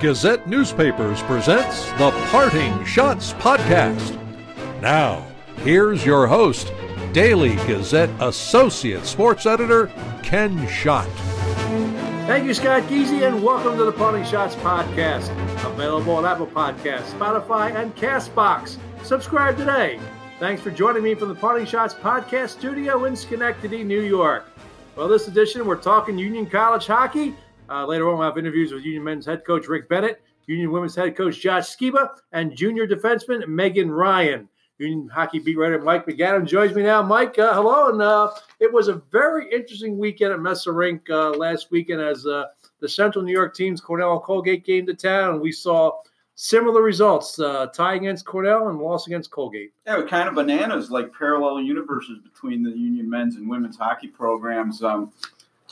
Gazette Newspapers presents the Parting Schotts Podcast. Now, here's your host, Daily Gazette Associate Sports Editor, Ken Schott. Thank you, Scott Geezy, and welcome to the Parting Schotts Podcast. Available on Apple Podcasts, Spotify, and Castbox. Subscribe today. Thanks for joining me from the Parting Shots Podcast studio in Schenectady, New York. Well, this edition, we're talking Union College hockey uh, later on, we'll have interviews with Union men's head coach Rick Bennett, Union women's head coach Josh Sciba, and junior defenseman Megan Ryan. Union hockey beat writer Mike MacAdam joins me now. Mike, uh, hello. And uh, it was a very interesting weekend at Rink uh, last weekend as uh, the Central New York teams, Cornell and Colgate, came to town. We saw similar results uh, tie against Cornell and loss against Colgate. Yeah, kind of bananas, like parallel universes between the Union men's and women's hockey programs. Um,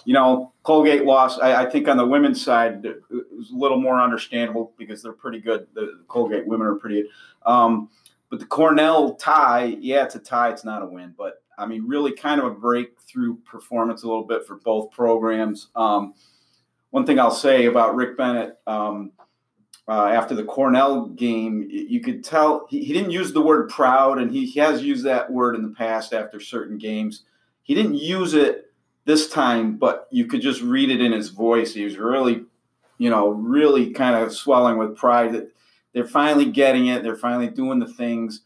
you know, Colgate lost. I, I, think on the women's side, it was a little more understandable because they're pretty good. The Colgate women are pretty good. Um, but the Cornell tie, yeah, it's a tie. It's not a win, but I mean, really kind of a breakthrough performance a little bit for both programs. Um, one thing I'll say about Rick Bennett um, uh, after the Cornell game, you could tell he, he, didn't use the word proud, and he, he has used that word in the past after certain games. He didn't use it this time, but you could just read it in his voice. He was really, you know, really kind of swelling with pride that they're finally getting it. They're finally doing the things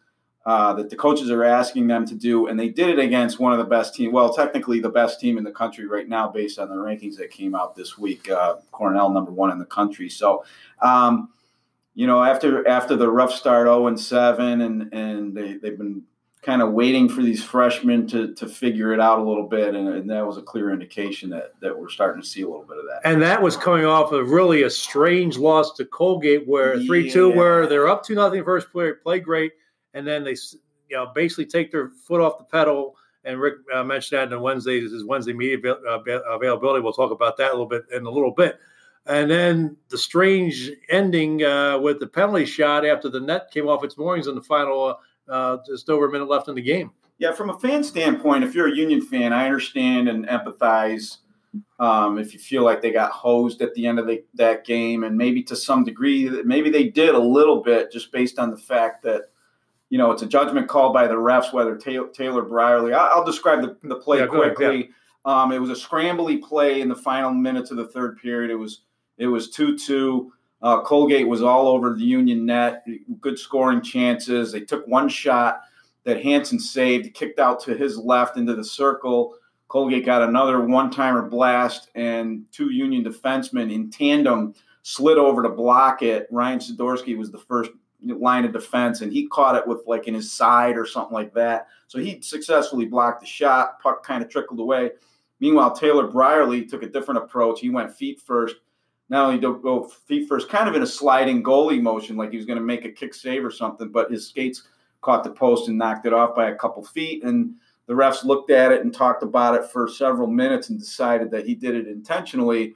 uh, that the coaches are asking them to do, and they did it against one of the best teams. Well, technically the best team in the country right now, based on the rankings that came out this week. Uh, Cornell, number one in the country. So. Um, you know, after after the rough start, zero oh and seven, and and they they've been kind of waiting for these freshmen to to figure it out a little bit, and, and, that was a clear indication that that we're starting to see a little bit of that. And that was coming off of really a strange loss to Colgate, where three yeah. two, where they're up two nothing first play, play great, and then they you know basically take their foot off the pedal. And Rick uh, mentioned that in Wednesday's his Wednesday media uh, availability. We'll talk about that a little bit in a little bit. And then the strange ending uh, with the penalty shot after the net came off its moorings in the final uh, uh, just over a minute left in the game. Yeah, from a fan standpoint, if you're a Union fan, I understand and empathize. Um, if you feel like they got hosed at the end of the, that game, and maybe to some degree, maybe they did a little bit, just based on the fact that you know it's a judgment call by the refs whether Taylor, Taylor Brierley. I'll describe the, the play yeah, quickly. Ahead, yeah. um, it was a scrambly play in the final minutes of the third period. It was it was two two. Uh, Colgate was all over the Union net, good scoring chances. They took one shot that Hanson saved, kicked out to his left into the circle. Colgate got another one timer blast, and two Union defensemen in tandem slid over to block it. Ryan Sidorsky was the first line of defense, and he caught it with like in his side or something like that. So he successfully blocked the shot. Puck kind of trickled away. Meanwhile, Taylor Brierley took a different approach. He went feet first not only to go feet first, kind of in a sliding goalie motion, like he was going to make a kick save or something, but his skates caught the post and knocked it off by a couple feet. And the refs looked at it and talked about it for several minutes and decided that he did it intentionally.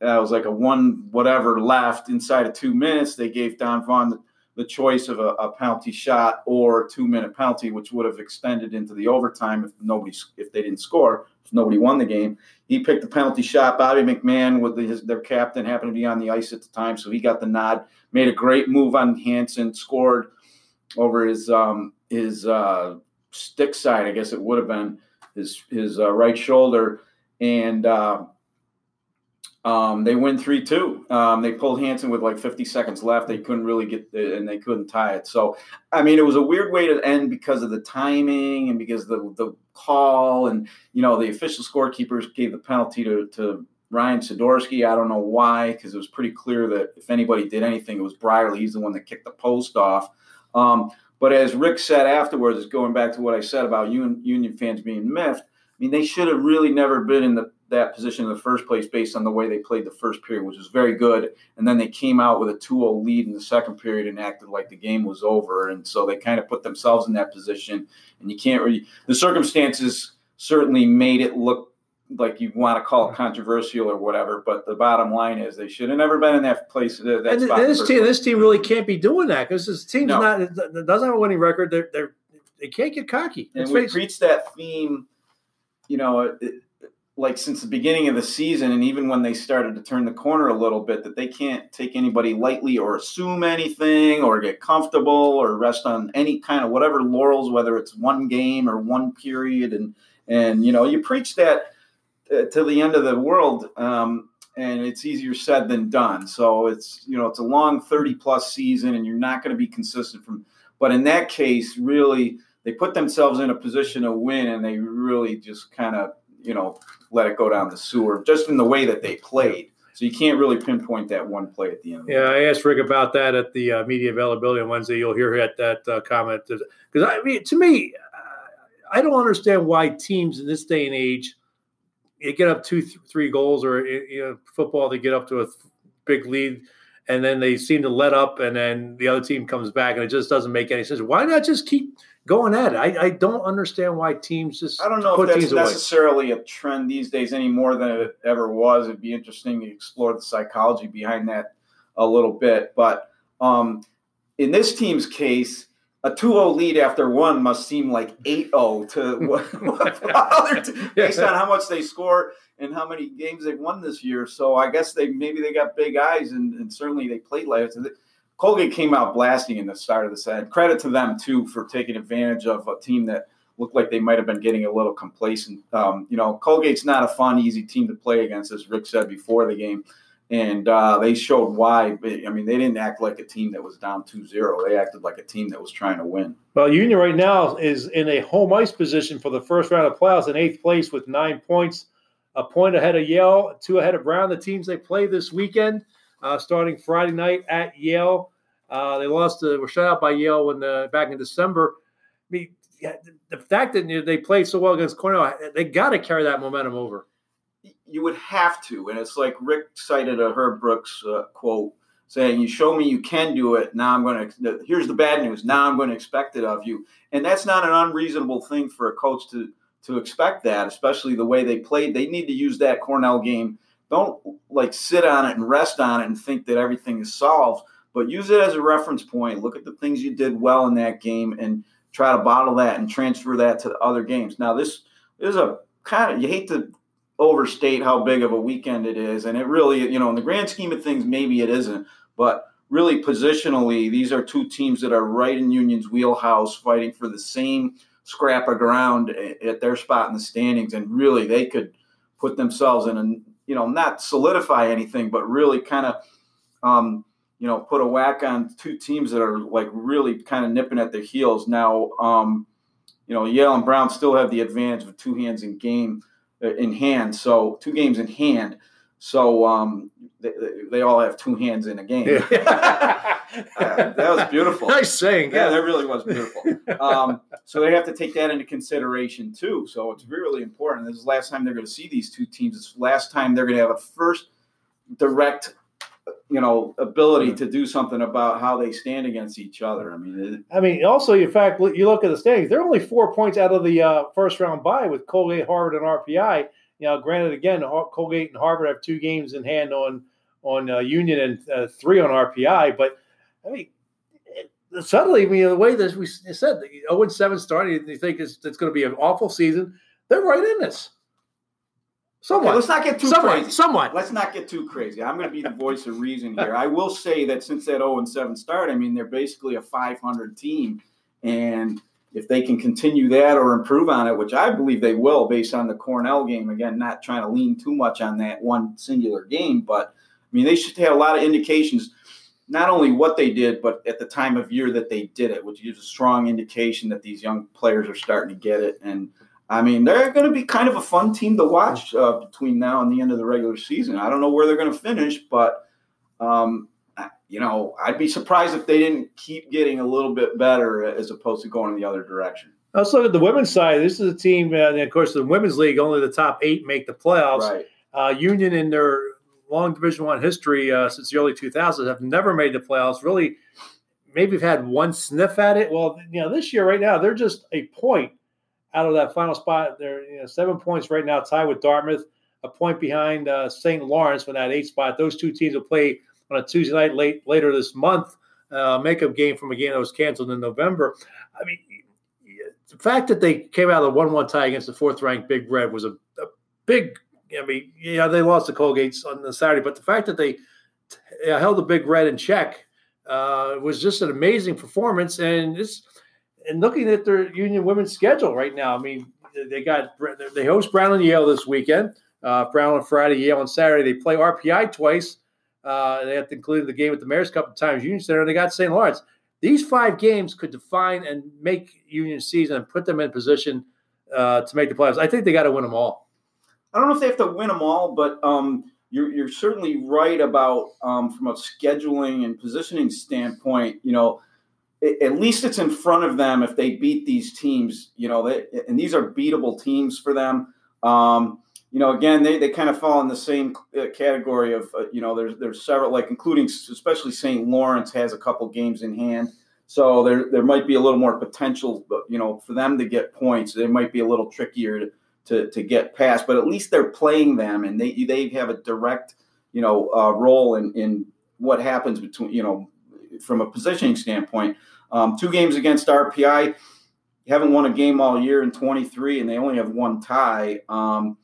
That was like a one whatever left inside of two minutes. They gave Don Vaughan the, choice of a, a, penalty shot or two minute penalty, which would have extended into the overtime if nobody if they didn't score nobody won the game. He picked the penalty shot. Bobby McMann, with his, their captain, happened to be on the ice at the time, so he got the nod. Made a great move on Hanson, scored over his um, his uh, stick side, I guess it would have been his his uh, right shoulder, and uh, um, they win three two. Um, they pulled Hanson with like 50 seconds left. They couldn't really get the, and they couldn't tie it. So, I mean, it was a weird way to end because of the timing and because the the call and you know the official scorekeepers gave the penalty to to Ryan Sidorsky. I don't know why because it was pretty clear that if anybody did anything, it was Brierley. He's the one that kicked the post off. Um, but as Rick said afterwards, going back to what I said about Union, Union fans being miffed. I mean, they should have really never been in the that position in the first place based on the way they played the first period, which was very good. And then they came out with a 2 0 lead in the second period and acted like the game was over. And so they kind of put themselves in that position. And you can't really, the circumstances certainly made it look like you want to call it controversial or whatever, but the bottom line is they should have never been in that place. Uh, that and this team, this team really can't be doing that because this team's no. not doesn't have a winning record. They're, they're they can't get cocky. And we preach that theme, you know. It, like since the beginning of the season, and even when they started to turn the corner a little bit, that they can't take anybody lightly or assume anything or get comfortable or rest on any kind of whatever laurels, whether it's one game or one period. And and you know, you preach that uh, to the end of the world. Um, and it's easier said than done. So it's you know it's a long 30 plus season, and you're not going to be consistent from. But in that case, really, they put themselves in a position to win, and they really just kind of you know let it go down the sewer just in the way that they played. So you can't really pinpoint that one play at the end. Yeah, I asked Rick about that at the uh, media availability on Wednesday. You'll hear at that uh, comment because I mean, to me, I don't understand why teams in this day and age you get up two, th- three goals, or you know, football they get up to a th- big lead, and then they seem to let up, and then the other team comes back, and it just doesn't make any sense. Why not just keep going at it? I, I don't understand why teams just. I don't know if that's necessarily away. a trend these days any more than it ever was. It'd be interesting to explore the psychology behind that a little bit, but um, in this team's case a 2-0 lead after one must seem like 8-0 to what, other t- based on how much they score and how many games they've won this year. So I guess they maybe they got big eyes and, and certainly they played last. Colgate came out blasting in the start of the set. Credit to them too for taking advantage of a team that looked like they might have been getting a little complacent. Um, you know, Colgate's not a fun, easy team to play against, as Rick said before the game and uh, they showed why. I mean, they didn't act like a team that was down 2-0. They acted like a team that was trying to win. Well, Union right now is in a home ice position for the first round of playoffs in eighth place with nine points, a point ahead of Yale, two ahead of Brown. The teams they play this weekend, uh, starting Friday night at Yale. Uh, they lost, to, were shut out by Yale when uh, back in December. I mean, the fact that they played so well against Cornell, they got to carry that momentum over you would have to. And it's like Rick cited a Herb Brooks uh, quote saying, "You show me you can do it. Now I'm going to. Here's the bad news. Now I'm going to expect it of you." And that's not an unreasonable thing for a coach to to expect that, especially the way they played. They need to use that Cornell game. Don't like sit on it and rest on it and think that everything is solved, but use it as a reference point. Look at the things you did well in that game and try to bottle that and transfer that to other games. Now this is a kind of you hate to overstate how big of a weekend it is. And it really, you know, in the grand scheme of things, maybe it isn't. But really, positionally, these are two teams that are right in Union's wheelhouse, fighting for the same scrap of ground at their spot in the standings. And really, they could put themselves in a, you know, not solidify anything, but really kind of, um, you know, put a whack on two teams that are like really kind of nipping at their heels. Now, um, you know, Yale and Brown still have the advantage of two hands in game uh, in hand. So two games in hand. So um, they, they, all have two hands in a game. Yeah. that was beautiful. Nice saying. Yeah, that really was beautiful. Um, so they have to take that into consideration too. So it's really important. This is the last time they're going to see these two teams. It's the last time they're going to have a first direct you know ability to do something about how they stand against each other. I mean, it, I mean, also in fact, you look at the standings; they're only four points out of the uh, first round bye with Colgate, Harvard, and RPI. You know, granted, again, Colgate and Harvard have two games in hand on on uh, Union and uh, three on RPI, but I mean. suddenly, I mean, the way that we said, the 0 7 starting, you think it's, it's going to be an awful season. They're right in this. Somewhat. Okay, let's not get too somewhat, crazy. Somewhat. Let's not get too crazy. I'm going to be the voice of reason here. I will say that since that 0 and 7 start, I mean, they're basically a 500 team. And if they can continue that or improve on it, which I believe they will based on the Cornell game, again, not trying to lean too much on that one singular game, but I mean, they should have a lot of indications, not only what they did, but at the time of year that they did it, which gives a strong indication that these young players are starting to get it. And I mean, they're going to be kind of a fun team to watch uh, between now and the end of the regular season. I don't know where they're going to finish, but um, you know, I'd be surprised if they didn't keep getting a little bit better as opposed to going in the other direction. Let's look at the women's side. This is a team, uh, and of course, the women's league only the top eight make the playoffs. Right. Uh, Union in their long Division One history uh, since the early 2000s have never made the playoffs. Really, maybe have had one sniff at it. Well, you know, this year right now they're just a point out of that final spot. They're you know, seven points right now, tied with Dartmouth, a point behind uh, St. Lawrence for that eight spot. Those two teams will play on a Tuesday night late later this month. Uh, makeup game from a game that was canceled in November. I mean, the fact that they came out of the one-one tie against the fourth-ranked Big Red was a, a big I mean, yeah, they lost the Colgates on the Saturday, but the fact that they held the Big Red in check uh, was just an amazing performance. And this, and looking at their Union women's schedule right now, I mean, they got they host Brown and Yale this weekend. Uh, Brown on Friday, Yale on Saturday. They play RPI twice. Uh, they have to include the game at the Mayor's Cup at Times Union Center. And they got St. Lawrence. These five games could define and make Union season and put them in position uh, to make the playoffs. I think they got to win them all. I don't know if they have to win them all, but um, you're, you're certainly right about um, from a scheduling and positioning standpoint. You know, it, at least it's in front of them if they beat these teams. You know, they, and these are beatable teams for them. Um, you know, again, they, they kind of fall in the same uh, category of uh, you know, there's there's several like including especially St. Lawrence has a couple games in hand. So there there might be a little more potential, you know, for them to get points. They might be a little trickier to, to, to get past, but at least they're playing them, and they they have a direct, you know, uh, role in in what happens between you know from a positioning standpoint. Um, two games against RPI, haven't won a game all year in 23, and they only have one tie. Um,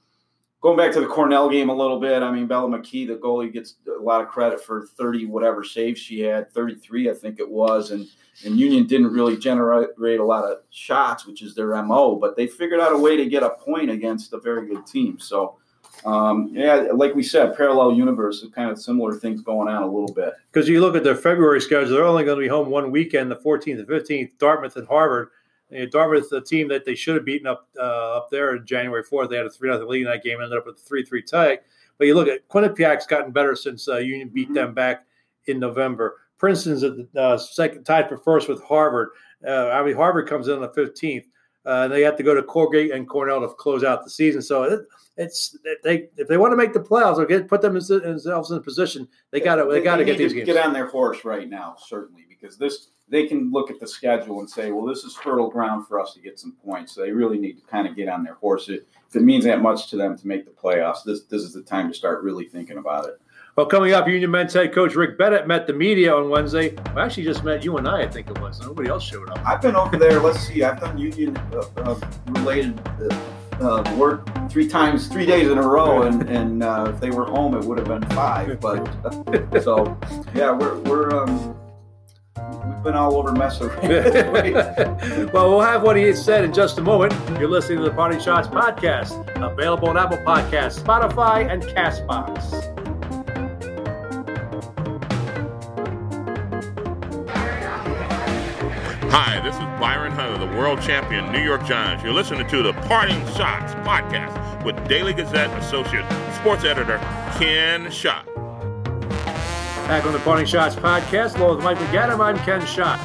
going back to the Cornell game a little bit, I mean, Bella McKee, the goalie, gets a lot of credit for 30 whatever saves she had, 33, I think it was. And and Union didn't really generate a lot of shots, which is their mo. But they figured out a way to get a point against a very good team. So, um, yeah, like we said, parallel universe kind of similar things going on a little bit. Because you look at their February schedule, they're only going to be home one weekend, the 14th and 15th, Dartmouth and Harvard. And Dartmouth, the team that they should have beaten up uh, up there in January 4th, they had a 3 0 lead in that game, ended up with a 3 3 tie. But you look at Quinnipiac's gotten better since uh, Union beat mm-hmm. them back in November. Princeton's at the uh, second, tied for first with Harvard. Uh, I mean, Harvard comes in on the 15th. Uh, they have to go to Colgate and Cornell to close out the season. So it, it's they if they want to make the playoffs or get put them themselves in a position, they got to they, got to get these games. Get on their horse right now, certainly, because this they can look at the schedule and say, well, this is fertile ground for us to get some points. So they really need to kind of get on their horses. If it means that much to them to make the playoffs, this this is the time to start really thinking about it. Well, coming up, Union men's head coach Rick Bennett met the media on Wednesday. I actually just met you and I, I think it was. Nobody else showed up. I've been over there. Let's see. I've done union uh, uh, related uh, uh work three times, three days in a row, and, and uh, if they were home, it would have been five. But so, yeah, we're we're. Um, We've been all over Messa. well, we'll have what he said in just a moment. You're listening to the Parting Schotts podcast, available on Apple Podcasts, Spotify, and Castbox. Hi, this is Byron Hunter, the world champion New York Giants. You're listening to the Parting Schotts podcast with Daily Gazette associate sports editor Ken Schott. Back on the Parting Schotts podcast, along with Mike MacAdam, I'm Ken Schott.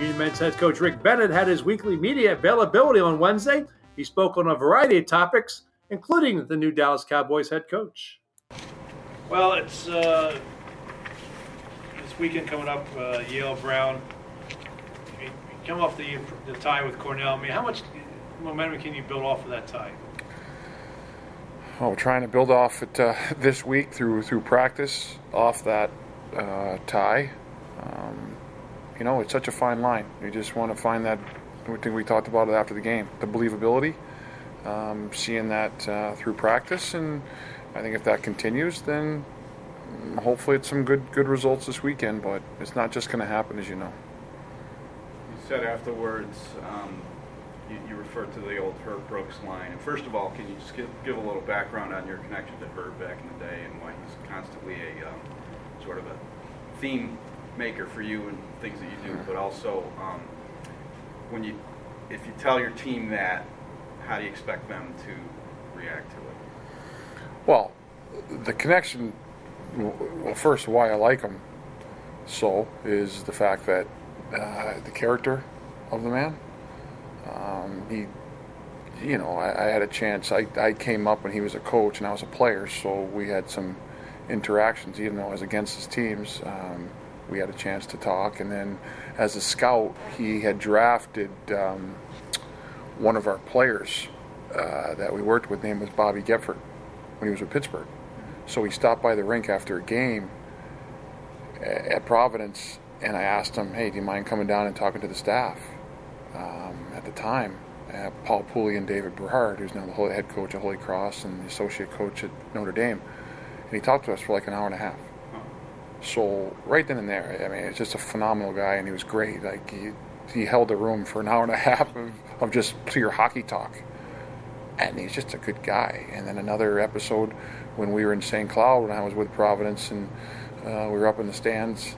Union Men's head coach Rick Bennett had his weekly media availability on Wednesday. He spoke on a variety of topics, including the new Dallas Cowboys head coach. Well, it's uh, this weekend coming up, uh, Yale Brown come off the, the tie with Cornell. I mean, how much momentum can you build off of that tie? Well, we're trying to build off it uh, this week through through practice off that uh, tie. Um, you know, it's such a fine line. You just want to find that. I think we talked about it after the game, the believability, um, seeing that uh, through practice, and I think if that continues, then hopefully it's some good good results this weekend. But it's not just going to happen, as you know You said afterwards, um, you, referred to the old Herb Brooks line. And first of all, can you just give, give, a little background on your connection to Herb back in the day and why he's constantly a um, sort of a theme maker for you and things that you do, but also um, when you, if you tell your team that, how do you expect them to react to it? Well, the connection. Well, first, why I like him so is the fact that uh, the character of the man. Um, he, you know, I, I, had a chance. I, I came up when he was a coach and I was a player, so we had some interactions, even though I was against his teams. Um, we had a chance to talk, and then as a scout, he had drafted um, one of our players uh, that we worked with. Name was Bobby Gepford when he was with Pittsburgh. So he stopped by the rink after a game at Providence and I asked him, "Hey, do you mind coming down and talking to the staff?" Um, at the time, uh, Paul Pooley and David Berard, who's now the head coach at Holy Cross and the associate coach at Notre Dame. And he talked to us for like an hour and a half. So right then and there, I mean, it's just a phenomenal guy, and he was great. Like he, he held the room for an hour and a half of, of just pure hockey talk, and he's just a good guy. And then another episode when we were in St. Cloud when I was with Providence, and uh, we were up in the stands.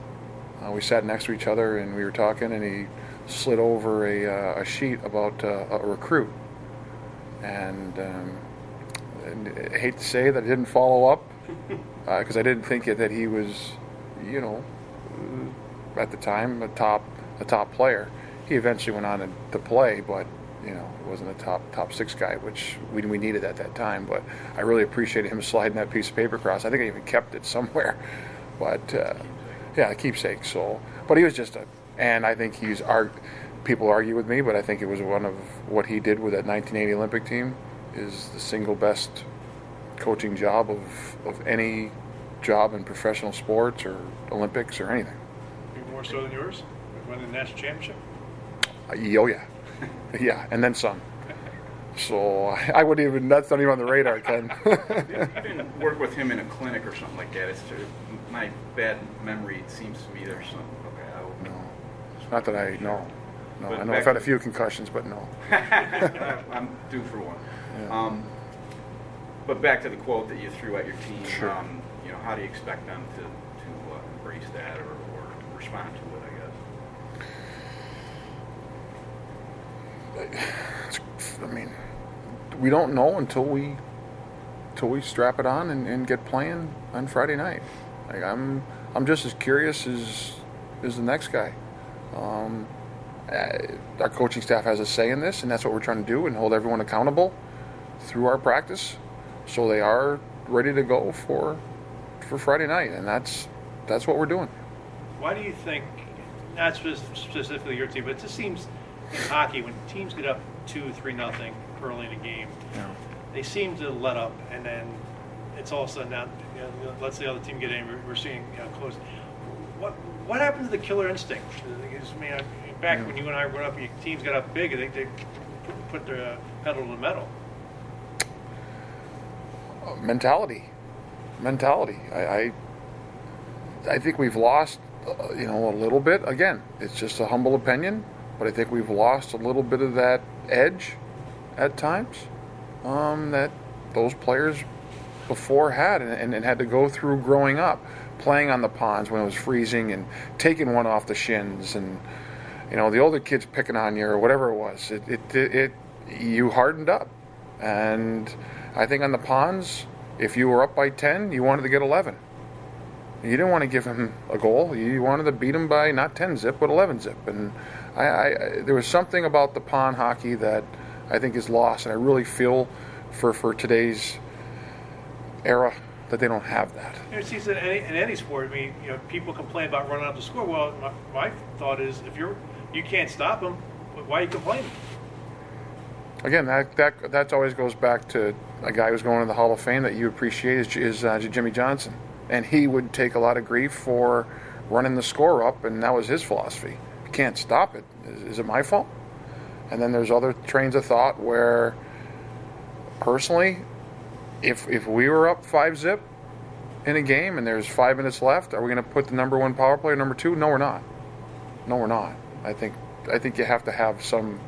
Uh, we sat next to each other and we were talking, and he slid over a, uh, a sheet about uh, a recruit. And, um, and I hate to say that I didn't follow up because I didn't think that he was, you know, at the time a top a top player. He eventually went on to play, but you know, wasn't a top top six guy, which we, we needed at that time. But I really appreciated him sliding that piece of paper across. I think I even kept it somewhere. But uh, yeah, a keepsake. So, but he was just a, and I think he's. People argue with me, but I think it was one of what he did with that 1980 Olympic team is the single best coaching job of of any job in professional sports or Olympics or anything. Maybe more so than yours. Winning the national championship. Uh, oh yeah, yeah, and then some. So I wouldn't even. That's not even on the radar, Ken. I didn't work with him in a clinic or something like that. It's sort of my bad memory. It seems to me there's some. Okay, I no, not that I know. No, But I know I've had a few concussions, but no. I'm due for one. Yeah. Um, but back to the quote that you threw at your team. Sure. Um, you know, how do you expect them to to uh, embrace that or, or respond to it? I guess. It's, I mean, we don't know until we until we strap it on and, and get playing on Friday night. Like I'm I'm just as curious as as the next guy. Um, uh, our coaching staff has a say in this, and that's what we're trying to do and hold everyone accountable through our practice, so they are ready to go for for Friday night, and that's that's what we're doing. Why do you think, not spec- specifically your team, but it just seems in hockey when teams get up two, three, nothing early in a game, Yeah. they seem to let up, and then it's all of a sudden now. You know, let's see the other team get in. We're, seeing you know, close. What what happened to the killer instinct? I mean, back when you and I were up, your teams got up big, and they, they put their uh, pedal to the metal. Mentality. Mentality. I, I I think we've lost uh, you know a little bit. Again it's just a humble opinion but I think we've lost a little bit of that edge at times um, that those players before had and, and, and had to go through growing up playing on the ponds when it was freezing and taking one off the shins and you know the older kids picking on you or whatever it was. It, it, it, it you hardened up. And I think on the ponds, if you were up by 10, you wanted to get 11. You didn't want to give him a goal. You wanted to beat him by not 10 zip, but 11 zip. And I, I, there was something about the pond hockey that I think is lost, and I really feel for, for today's era that they don't have that. You know, in any, in any sport. I mean, you know, people complain about running out the score. Well, my, my thought is, if you're you can't stop them, why are you complaining? Again, that that that always goes back to a guy who's going to the Hall of Fame that you appreciate is, is uh, Jimmy Johnson, and he would take a lot of grief for running the score up, and that was his philosophy. You can't stop it. Is, is it my fault? And then there's other trains of thought where, personally, if if we were up five zip in a game and there's five minutes left, are we going to put the number one power play number two? No, we're not. No, we're not. I think I think you have to have some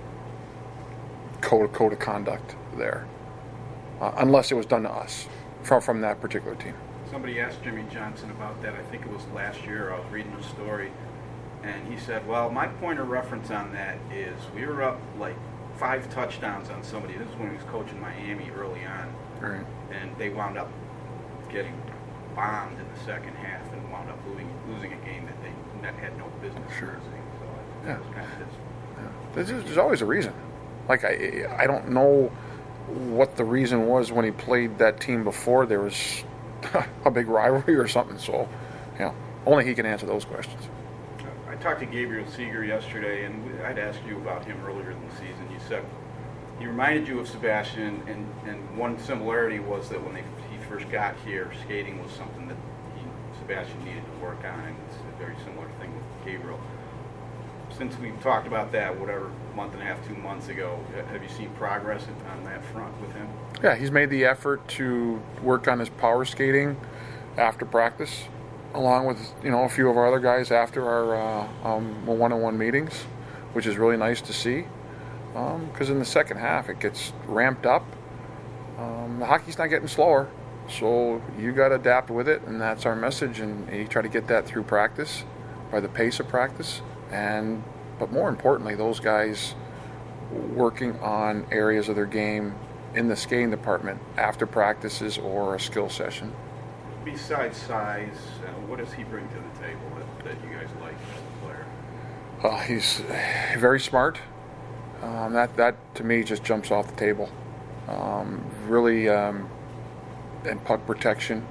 code code of conduct there, uh, unless it was done to us from from that particular team. Somebody asked Jimmy Johnson about that. I think it was last year. I was reading a story, and he said, "Well, my point of reference on that is we were up like five touchdowns on somebody. This is when he was coaching Miami early on, Right. and they wound up getting bombed in the second half and wound up losing losing a game that they that had no business Sure. losing. So Yeah. kind of his There's, there's always a reason. Like I I don't know what the reason was when he played that team before. There was a big rivalry or something. So, yeah, only he can answer those questions. I talked to Gabriel Seger yesterday, and I'd asked you about him earlier in the season. You said he reminded you of Sebastian, and, and one similarity was that when they, he first got here, skating was something that he, Sebastian needed to work on, and it's a very similar thing with Gabriel. Since we talked about that, whatever month and a half, two months ago, have you seen progress on that front with him? Yeah, he's made the effort to work on his power skating after practice, along with you know a few of our other guys after our uh, um, one-on-one meetings, which is really nice to see. Because in the second half, it gets ramped up. Um, the hockey's not getting slower, so you got to adapt with it, and that's our message. And you try to get that through practice, by the pace of practice, and but more importantly, those guys working on areas of their game in the skating department after practices or a skill session. Besides size, uh, what does he bring to the table that, that you guys like as a player? Uh, he's very smart. Um, that that to me just jumps off the table. Um, really, um, and puck protection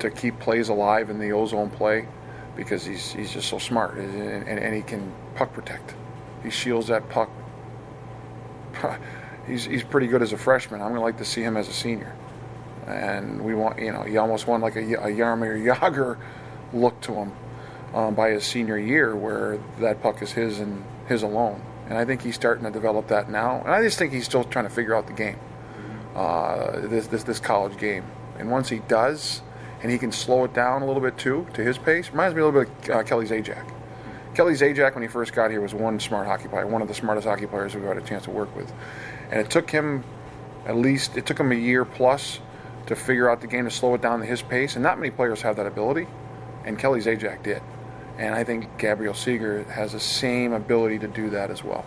to keep plays alive in the ozone play because he's he's just so smart and, and, and he can puck protect. He shields that puck. he's he's pretty good as a freshman. I'm gonna like to see him as a senior. And we want you know he almost won like a, a Jaromir Jagr look to him um, by his senior year, where that puck is his and his alone. And I think he's starting to develop that now. And I just think he's still trying to figure out the game, uh, this, this this college game. And once he does, and he can slow it down a little bit too to his pace, reminds me a little bit of uh, Kelly Zajac. Kelly Zajac, when he first got here, was one smart hockey player, one of the smartest hockey players we've had a chance to work with. And it took him at least it took him a year plus to figure out the game to slow it down to his pace. And not many players have that ability, and Kelly Zajac did. And I think Gabriel Seger has the same ability to do that as well.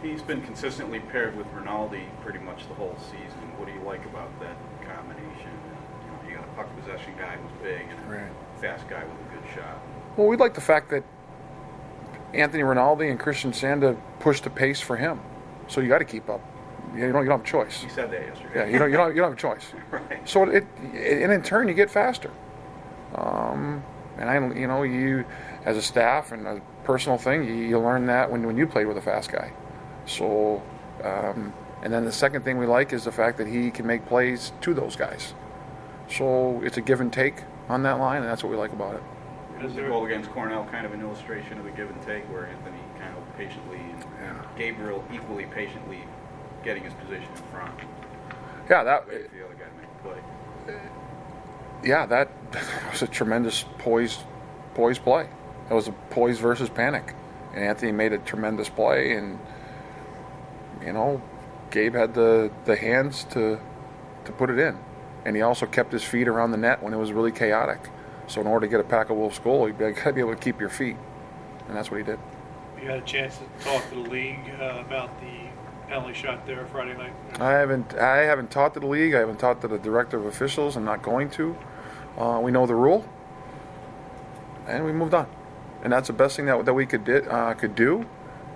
He's been consistently paired with Rinaldi pretty much the whole season. What do you like about that combination? You, know, you got a puck possession guy who's big and a Right. fast guy with a good shot. Well, we like the fact that Anthony Rinaldi and Christian Sanda pushed the pace for him. So you got to keep up. You don't, you don't have a choice. He said that yesterday. Yeah, you don't, you don't, you don't have a choice. right. So it, and in turn, you get faster. Um, and I, you know, you as a staff and a personal thing, you, you learn that when when you played with a fast guy. So, um, and then the second thing we like is the fact that he can make plays to those guys. So it's a give and take on that line, and that's what we like about it. Is the goal against Cornell kind of an illustration of the give and take where Anthony kind of patiently and Yeah. Gabriel equally patiently getting his position in front? Yeah, that the other guy to make a play. yeah, that was a tremendous poised, poised play. That was a poise versus panic, and Anthony made a tremendous play, and you know, Gabe had the the hands to to put it in, and he also kept his feet around the net when it was really chaotic. So in order to get a pack of wolves goal, you got to be able to keep your feet, and that's what he did. You had a chance to talk to the league uh, about the penalty shot there Friday night. I haven't I haven't talked to the league. I haven't talked to the director of officials. I'm not going to. Uh, we know the rule, and we moved on. And that's the best thing that, that we could did uh, could do.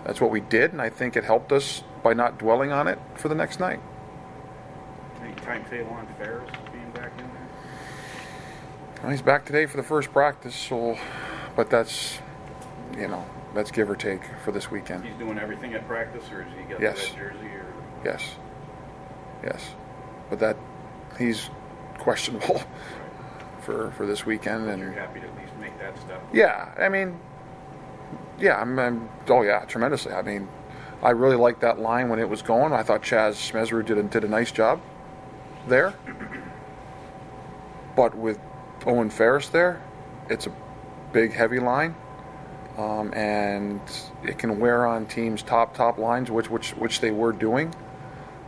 That's what we did, and I think it helped us by not dwelling on it for the next night. Timetable on Ferris being back in there? Well, he's back today for the first practice, so but that's you know that's give or take for this weekend. He's doing everything at practice, or is he got Yes. the red jersey? Or Yes, yes, but that he's questionable for for this weekend, and you're happy to at least make that step? Yeah, I mean, yeah, I'm, I'm oh yeah, tremendously. I mean, I really liked that line when it was going. I thought Chaz Smedsrud did a, did a nice job there. But with Owen Ferris there, it's a big, heavy line, um, and it can wear on teams' top top lines, which which which they were doing.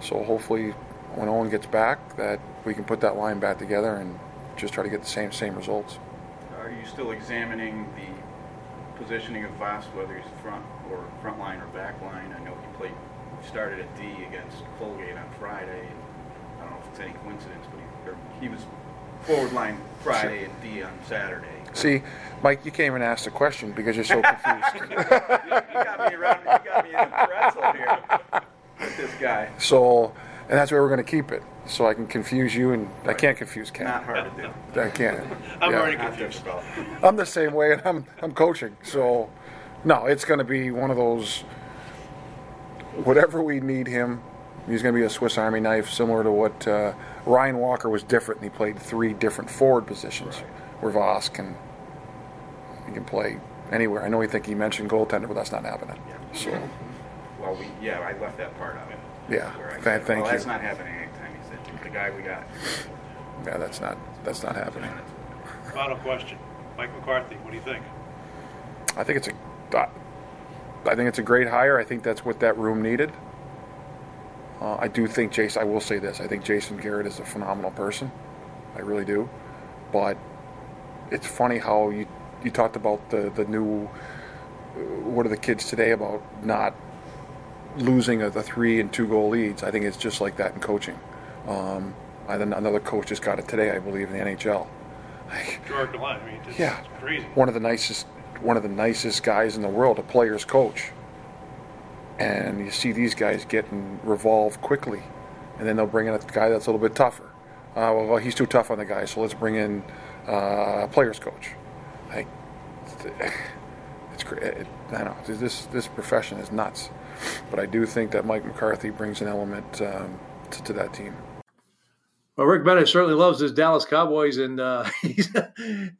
So hopefully, when Owen gets back, that we can put that line back together and just try to get the same same results. Are you still examining the positioning of Voss, whether he's front or front line or back line? I know he played, started at D against Colgate on Friday I don't know if it's any coincidence, but he, he was forward line Friday and D on Saturday. See, Mike, you can't even ask the question because you're so confused. you, you got me around. You got me in a pretzel here with this guy. so, and that's where we're going to keep it. So I can confuse you, and I can't confuse Ken. Not hard to do. I can't. I'm Yeah. already Not confused. difficult. I'm the same way, and I'm I'm coaching. So, no, it's going to be one of those. Whatever we need him, he's going to be a Swiss Army knife, similar to what uh, Ryan Walker was different. And he played three different forward positions, where Voss can he can play anywhere. I know he think he mentioned goaltender, but that's not happening. So Well, we, yeah, I left that part out. Yeah, Where I th- said, thank well, that's not happening anytime. He said, the guy we got. yeah, that's not that's not happening. Final question. Mike McCarthy, what do you think? I think it's a, I I think it's a great hire. I think that's what that room needed. Uh, I do think Jason. I will say this. I think Jason Garrett is a phenomenal person. I really do. But it's funny how you you talked about the the new. uh, What are the kids today about not losing a, the three and two goal leads? I think it's just like that in coaching. Um, I, another coach just got it today, I believe, in the NHL. Like, Gerard Gallant, I mean, it's, Yeah. it's crazy. one of the nicest one of the nicest guys in the world, a player's coach. And you see these guys getting revolved quickly, and then they'll bring in a guy that's a little bit tougher. Uh, well, well, he's too tough on the guy, so let's bring in uh, a player's coach. Like, it's great. It, I don't know this this profession is nuts, but I do think that Mike McCarthy brings an element um, to, to that team. Well, Rick Bennett certainly loves his Dallas Cowboys and uh, he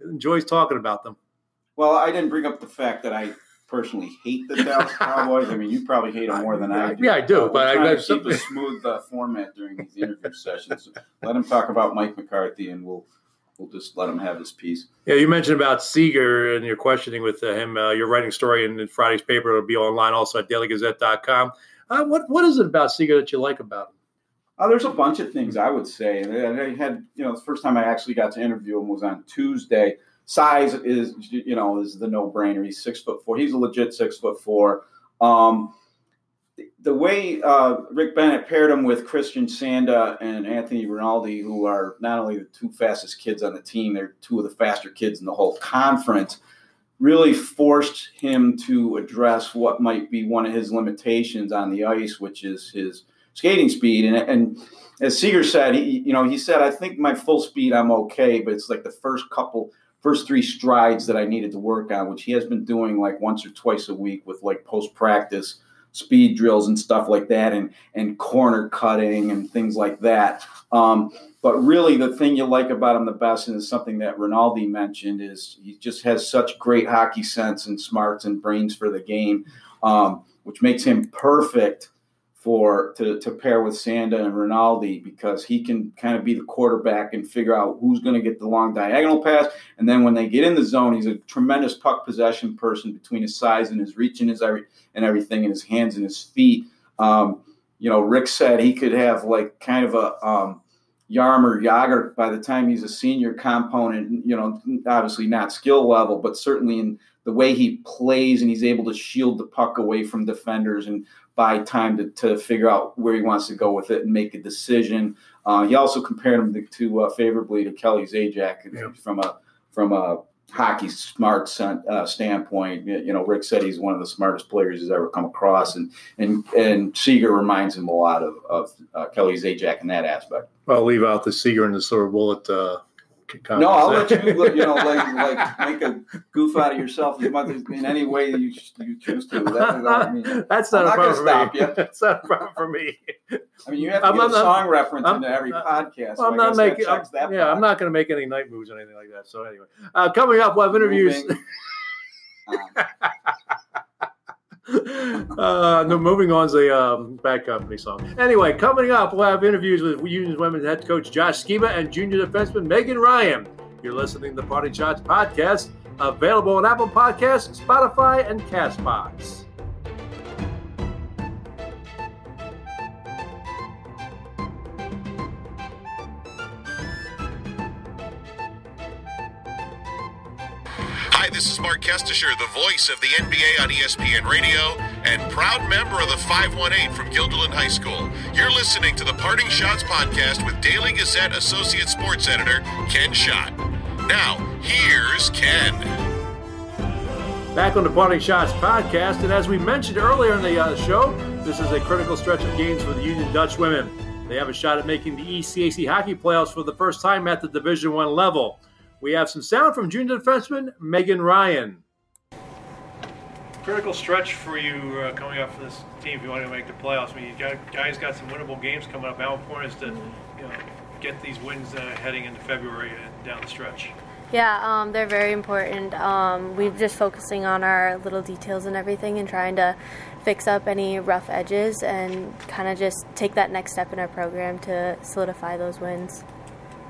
enjoys talking about them. Well, I didn't bring up the fact that I personally hate the Dallas Cowboys. I mean, you probably hate them more than I do. Yeah, I do, we're but I- to keep a smooth uh, format during these interview sessions. Let him talk about Mike McCarthy, and we'll we'll just let him have his piece. Yeah, you mentioned about Seger and your questioning with uh, him. Uh, you're writing a story in, in Friday's paper. It'll be online also at dailygazette.com. Uh, what what is it about Seger that you like about him? Uh, there's a bunch of things I would say. And I had, you know, the first time I actually got to interview him was on Tuesday. Size is, you know, is the no brainer. He's six foot four. He's a legit six foot four. Um, the way uh, Rick Bennett paired him with Christian Sanda and Anthony Rinaldi, who are not only the two fastest kids on the team, they're two of the faster kids in the whole conference, really forced him to address what might be one of his limitations on the ice, which is his skating speed. And, and as Seger said, he, you know, he said, I think my full speed, I'm okay, but it's like the first couple, first three strides that I needed to work on, which he has been doing like once or twice a week with like post practice speed drills and stuff like that, and and corner cutting and things like that. Um, but really, the thing you like about him the best, and is something that Rinaldi mentioned, is he just has such great hockey sense and smarts and brains for the game, um, which makes him perfect for to, to pair with Sanda and Rinaldi because he can kind of be the quarterback and figure out who's going to get the long diagonal pass. And then when they get in the zone, he's a tremendous puck possession person between his size and his reach and his every and everything, and his hands and his feet. Um, you know, Rick said he could have like kind of a um, Jaromir Jagr by the time he's a senior component. You know, obviously not skill level, but certainly in the way he plays and he's able to shield the puck away from defenders and buy time to, to figure out where he wants to go with it and make a decision. Uh, he also compared him to, to uh, favorably to Kelly Zajac Yeah. from a from a hockey smart uh, standpoint. You know, Rick said he's one of the smartest players he's ever come across, and and and Seger reminds him a lot of of uh, Kelly Zajac in that aspect. I'll leave out the Seger and the silver bullet. No, I'll let you, you know, like like make a goof out of yourself as much as in any way you you choose to. That, I mean, That's not I'm a problem stop for me. you. That's not a problem for me. I mean, you have to I'm get a song reference I'm- into every podcast. so I'm not making. I'm, that yeah, I'm not going to make any night moves or anything like that. So anyway, uh, coming up, we'll have interviews. uh, no, moving on is a um, bad company song. Anyway, coming up, we'll have interviews with Unions Women's head coach Josh Sciba and junior defenseman Megan Ryan. You're listening to the Party Shots podcast, available on Apple Podcasts, Spotify, and Castbox. This is Marc Kestecher, the voice of the NBA on ESPN Radio and proud member of the 518 from Guilderland High School. You're listening to the Parting Schotts podcast with Daily Gazette Associate Sports Editor Ken Schott. Now, here's Ken. Back on the Parting Schotts podcast, and as we mentioned earlier in the uh, show, this is a critical stretch of games for the Union Dutch women. They have a shot at making the ECAC hockey playoffs for the first time at the Division One level. We have some sound from junior defenseman Megan Ryan. Critical stretch for you uh, coming up for this team if you want to make the playoffs. I mean, you got, guys got some winnable games coming up. How important is to you know, get these wins uh, heading into February and down the stretch? Yeah, um, they're very important. Um, we're just focusing on our little details and everything and trying to fix up any rough edges and kind of just take that next step in our program to solidify those wins.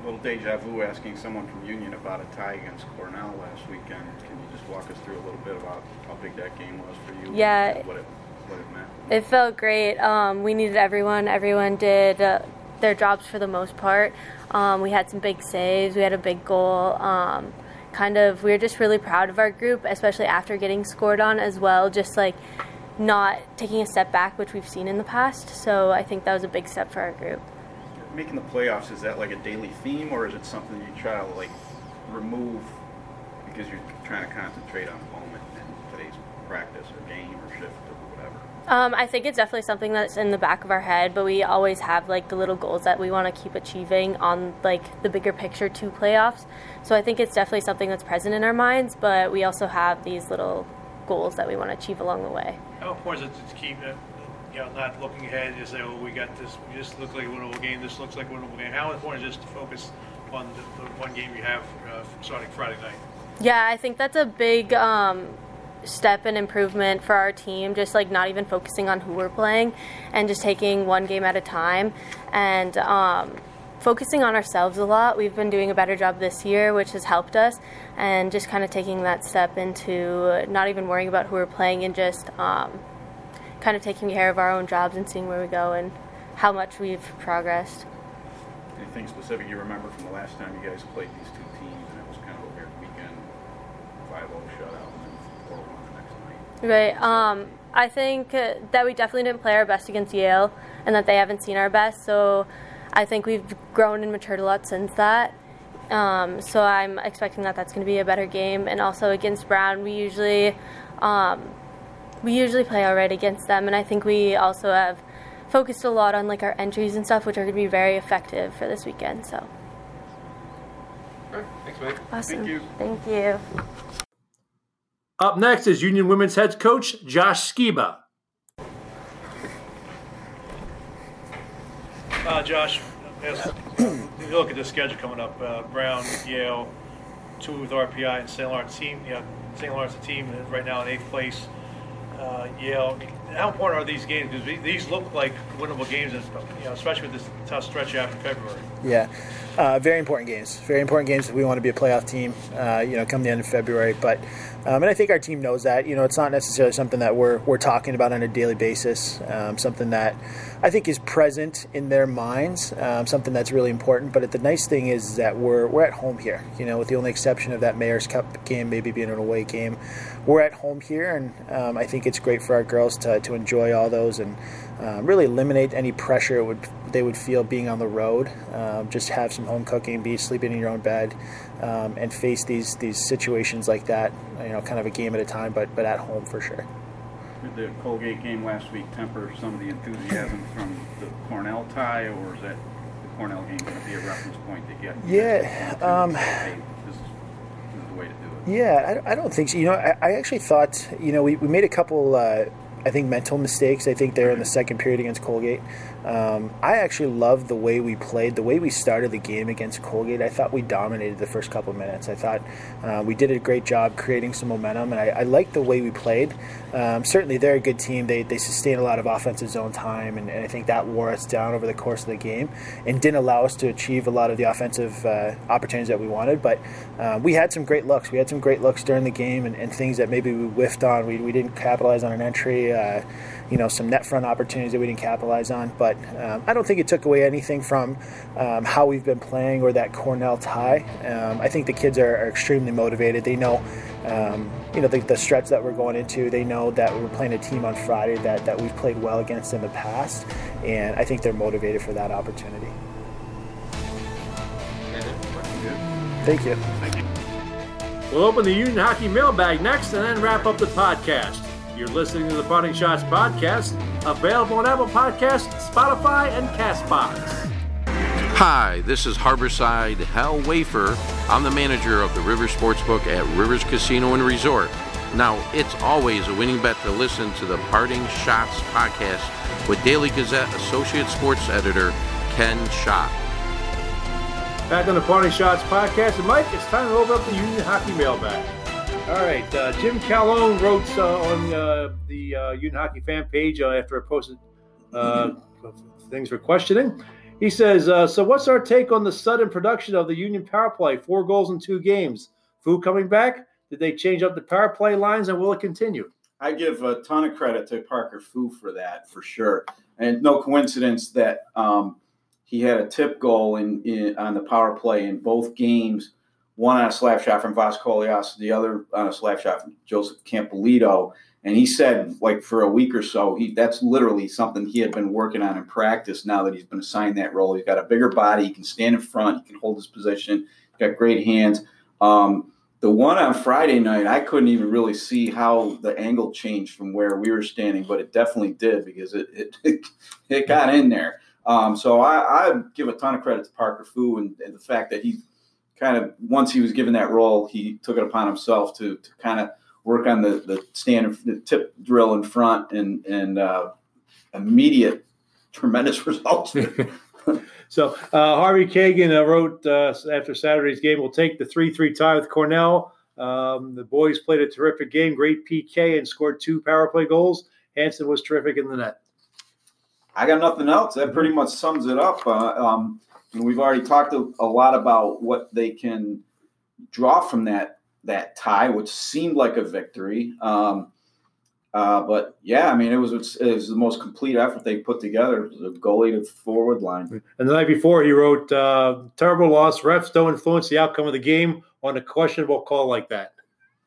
A little deja vu asking someone from Union about a tie against Cornell last weekend. Can you just walk us through a little bit about how big that game was for you? Yeah. What it, what it meant? It felt great. Um, we needed everyone. Everyone did uh, their jobs for the most part. Um, we had some big saves. We had a big goal. Um, kind of, we were just really proud of our group, especially after getting scored on as well. Just like not taking a step back, which we've seen in the past. So I think that was a big step for our group. Making the playoffs is that like a daily theme, or is it something you try to like remove because you're trying to concentrate on the moment in today's practice or game or shift or whatever? Um, I think it's definitely something that's in the back of our head, but we always have like the little goals that we want to keep achieving on like the bigger picture to playoffs. So I think it's definitely something that's present in our minds, but we also have these little goals that we want to achieve along the way. How important is it to keep, you know, not looking ahead and say, oh, we got this, we just look like a winnable game, this looks like a winnable game? How important is it to focus on the, the one game you have uh, starting Friday night? Yeah, I think that's a big um, step and improvement for our team. Just like not even focusing on who we're playing, and just taking one game at a time, and um, focusing on ourselves a lot. We've been doing a better job this year, which has helped us, and just kind of taking that step into not even worrying about who we're playing and just um, kind of taking care of our own jobs and seeing where we go and how much we've progressed. Anything specific you remember from the last time you guys played these two teams, and it was kind of a weird weekend, 5-0 shutout, and then 4-1 the next night? Right. Um, I think uh, that we definitely didn't play our best against Yale, and that they haven't seen our best. So I think we've grown and matured a lot since that. Um, so I'm expecting that that's going to be a better game. And also against Brown, we usually um, we usually play all right against them, and I think we also have focused a lot on like our entries and stuff, which are going to be very effective for this weekend. So. All right, thanks, Mike. Awesome. Thank you. Thank you. Up next is Union Women's head coach Josh Sciba. Uh, Josh, as you look at the schedule coming up, uh, Brown, Yale, two with RPI, and St. Lawrence team. Yeah, St. Lawrence the team is right now in eighth place. Uh, Yale. How important are these games? Because these look like winnable games, you know, especially with this tough stretch after February. Yeah, uh, very important games. Very important games if we want to be a playoff team. Uh, you know, come the end of February. But um, and I think our team knows that. You know, it's not necessarily something that we're we're talking about on a daily basis. Um, something that I think is present in their minds. Um, something that's really important. But the nice thing is that we're we're at home here. You know, with the only exception of that Mayor's Cup game, maybe being an away game, we're at home here, and um, I think it's great for our girls to to enjoy all those and um, really eliminate any pressure would they would feel being on the road. Um, just have some home cooking, be sleeping in your own bed, um, and face these these situations like that. You know, kind of a game at a time, but but at home for sure. Did the Colgate game last week temper some of the enthusiasm from the Cornell tie, or is that the Cornell game going to be a reference point to get? Yeah, to um, hey, this is, this is the way to do it. Yeah, I, I don't think so. You know, I, I actually thought, you know, we, we made a couple, uh, I think, mental mistakes. I think there in the second period against Colgate. Um, I actually loved the way we played, the way we started the game against Colgate. I thought we dominated the first couple minutes. I thought uh, we did a great job creating some momentum, and I, I liked the way we played. Um, certainly, they're a good team. They, they sustain a lot of offensive zone time, and, and I think that wore us down over the course of the game and didn't allow us to achieve a lot of the offensive uh, opportunities that we wanted. But uh, we had some great looks. We had some great looks during the game and, and things that maybe we whiffed on. We, we didn't capitalize on an entry. You know, some net front opportunities that we didn't capitalize on. But um, I don't think it took away anything from um, how we've been playing or that Cornell tie. Um, I think the kids are, are extremely motivated. They know, um, you know, the, the stretch that we're going into. They know that we're playing a team on Friday that, that we've played well against in the past, and I think they're motivated for that opportunity. Thank you. We'll open the Union Hockey mailbag next and then wrap up the podcast. You're listening to the Parting Schotts podcast, available on Apple Podcasts, Spotify, and Castbox. Hi, this is Harborside Hal Wafer. I'm the manager of the Rivers Sportsbook at Rivers Casino and Resort. Now, it's always a winning bet to listen to the Parting Schotts podcast with Daily Gazette Associate Sports Editor Ken Schott. Back on the Party Shots podcast. And Mike, it's time to open up the Union Hockey mailbag. All right. Uh, Jim Calone wrote uh, on uh, the uh, Union Hockey fan page uh, after I posted uh, things for questioning. He says, uh, So, what's our take on the sudden production of the Union power play? Four goals in two games. Fu coming back? Did they change up the power play lines and will it continue? I give a ton of credit to Parker Fu for that, for sure. And no coincidence that um, he had a tip goal in, in, on the power play in both games. One on a slap shot from Vascolias, the other on a slap shot from Joseph Campolito. And he said, like for a week or so, he that's literally something he had been working on in practice. Now that he's been assigned that role, he's got a bigger body. He can stand in front. He can hold his position. Got great hands. Um, the one on Friday night, I couldn't even really see how the angle changed from where we were standing, but it definitely did because it it, it got in there. Um, so I, I, give a ton of credit to Parker Fu and, and, the fact that he kind of once he was given that role, he took it upon himself to to kind of work on the the stand the tip drill in front and and uh, immediate tremendous results. so uh, Harvey Kagan uh, wrote uh, after Saturday's game, "We'll take the three-three tie with Cornell." Um, the boys played a terrific game, great PK, and scored two power play goals. Hanson was terrific in the net. I got nothing else. That pretty much sums it up. Uh, um, we've already talked a, a, lot about what they can draw from that that tie, which seemed like a victory. Um, uh, but yeah, I mean, it was it was the most complete effort they put together. The goalie to the forward line. And the night before, he wrote, uh, "Terrible loss. Refs don't influence the outcome of the game on a questionable call like that."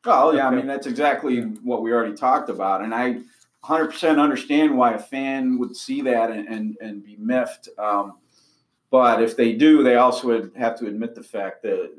Oh yeah, I mean that's exactly what we already talked about, and I 100% understand why a fan would see that and, and, and be miffed. Um, but if they do, they also would have to admit the fact that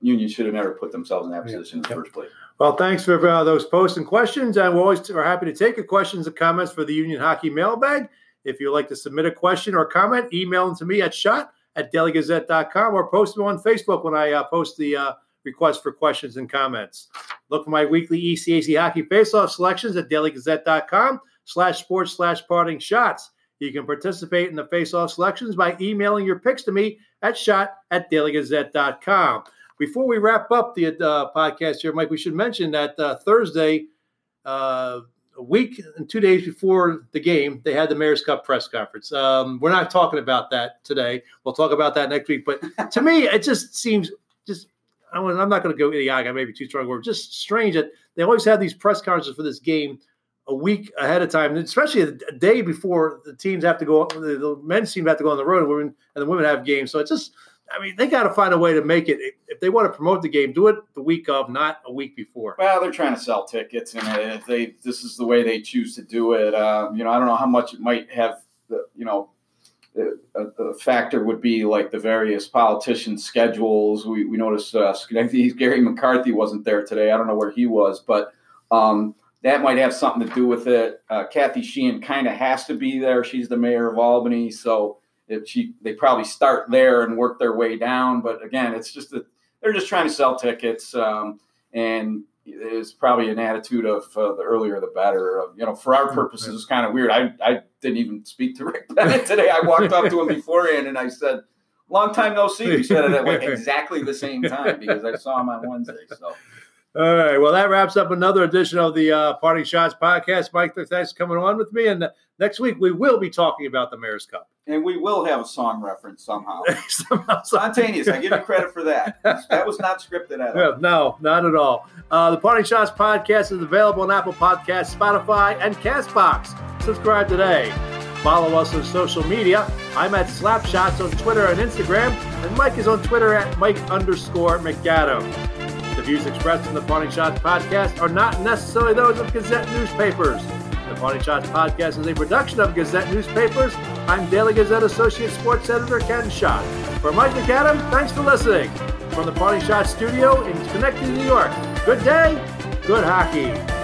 unions should have never put themselves in that position in the first place. Well, thanks for uh, those posts and questions. And we're always are happy to take your questions and comments for the Union Hockey mailbag. If you'd like to submit a question or comment, email them to me at schott at dailygazette.com or post them on Facebook when I uh, post the uh, request for questions and comments. Look for my weekly ECAC hockey faceoff selections at dailygazette.com slash sports slash parting schotts. You can participate in the face-off selections by emailing your picks to me at schott at dailygazette.com. Before we wrap up the uh, podcast here, Mike, we should mention that uh, Thursday, uh, a week and two days before the game, they had the Mayor's Cup press conference. Um, we're not talking about that today. We'll talk about that next week. But to me, it just seems just I'm not going to go idiotic. I'm maybe too strong word. Just strange that they always have these press conferences for this game a week ahead of time, especially a day before the teams have to go. The men's team have to go on the road, and, women, and the women have games. So it's just, I mean, they got to find a way to make it. If they want to promote the game, do it the week of, not a week before. Well, they're trying to sell tickets, and if they this is the way they choose to do it, uh, you know, I don't know how much it might have, the, you know, a, a, factor would be like the various politicians' schedules. We, we noticed uh, Gary McCarthy wasn't there today. I don't know where he was, but um, that might have something to do with it. Uh, Kathy Sheehan kind of has to be there. She's the mayor of Albany, so if she they probably start there and work their way down. But again, it's just that they're just trying to sell tickets, um, and is probably an attitude of uh, the earlier the better. you know, for our mm, purposes, it's kind of weird. I, I didn't even speak to Rick Bennett today. I walked up to him beforehand and I said, "Long time no see." We said it at like exactly the same time because I saw him on Wednesday. So. All right. Well, that wraps up another edition of the uh, Parting Schotts podcast. Mike, thanks for coming on with me. And uh, next week, we will be talking about the Mayor's Cup. And we will have a song reference somehow. somehow Spontaneous. I give you credit for that. That was not scripted at all. No, not at all. Uh, the Parting Schotts podcast is available on Apple Podcasts, Spotify, and Castbox. Subscribe today. Follow us on social media. I'm at Slapschotts on Twitter and Instagram, and Mike is on Twitter at Mike underscore MacAdam. The views expressed in the Parting Schotts podcast are not necessarily those of Gazette newspapers. The Parting Schotts podcast is a production of Gazette newspapers. I'm Daily Gazette Associate Sports Editor Ken Schott. For Mike MacAdam, thanks for listening. From the Parting Schotts studio in Schenectady, New York, good day, good hockey.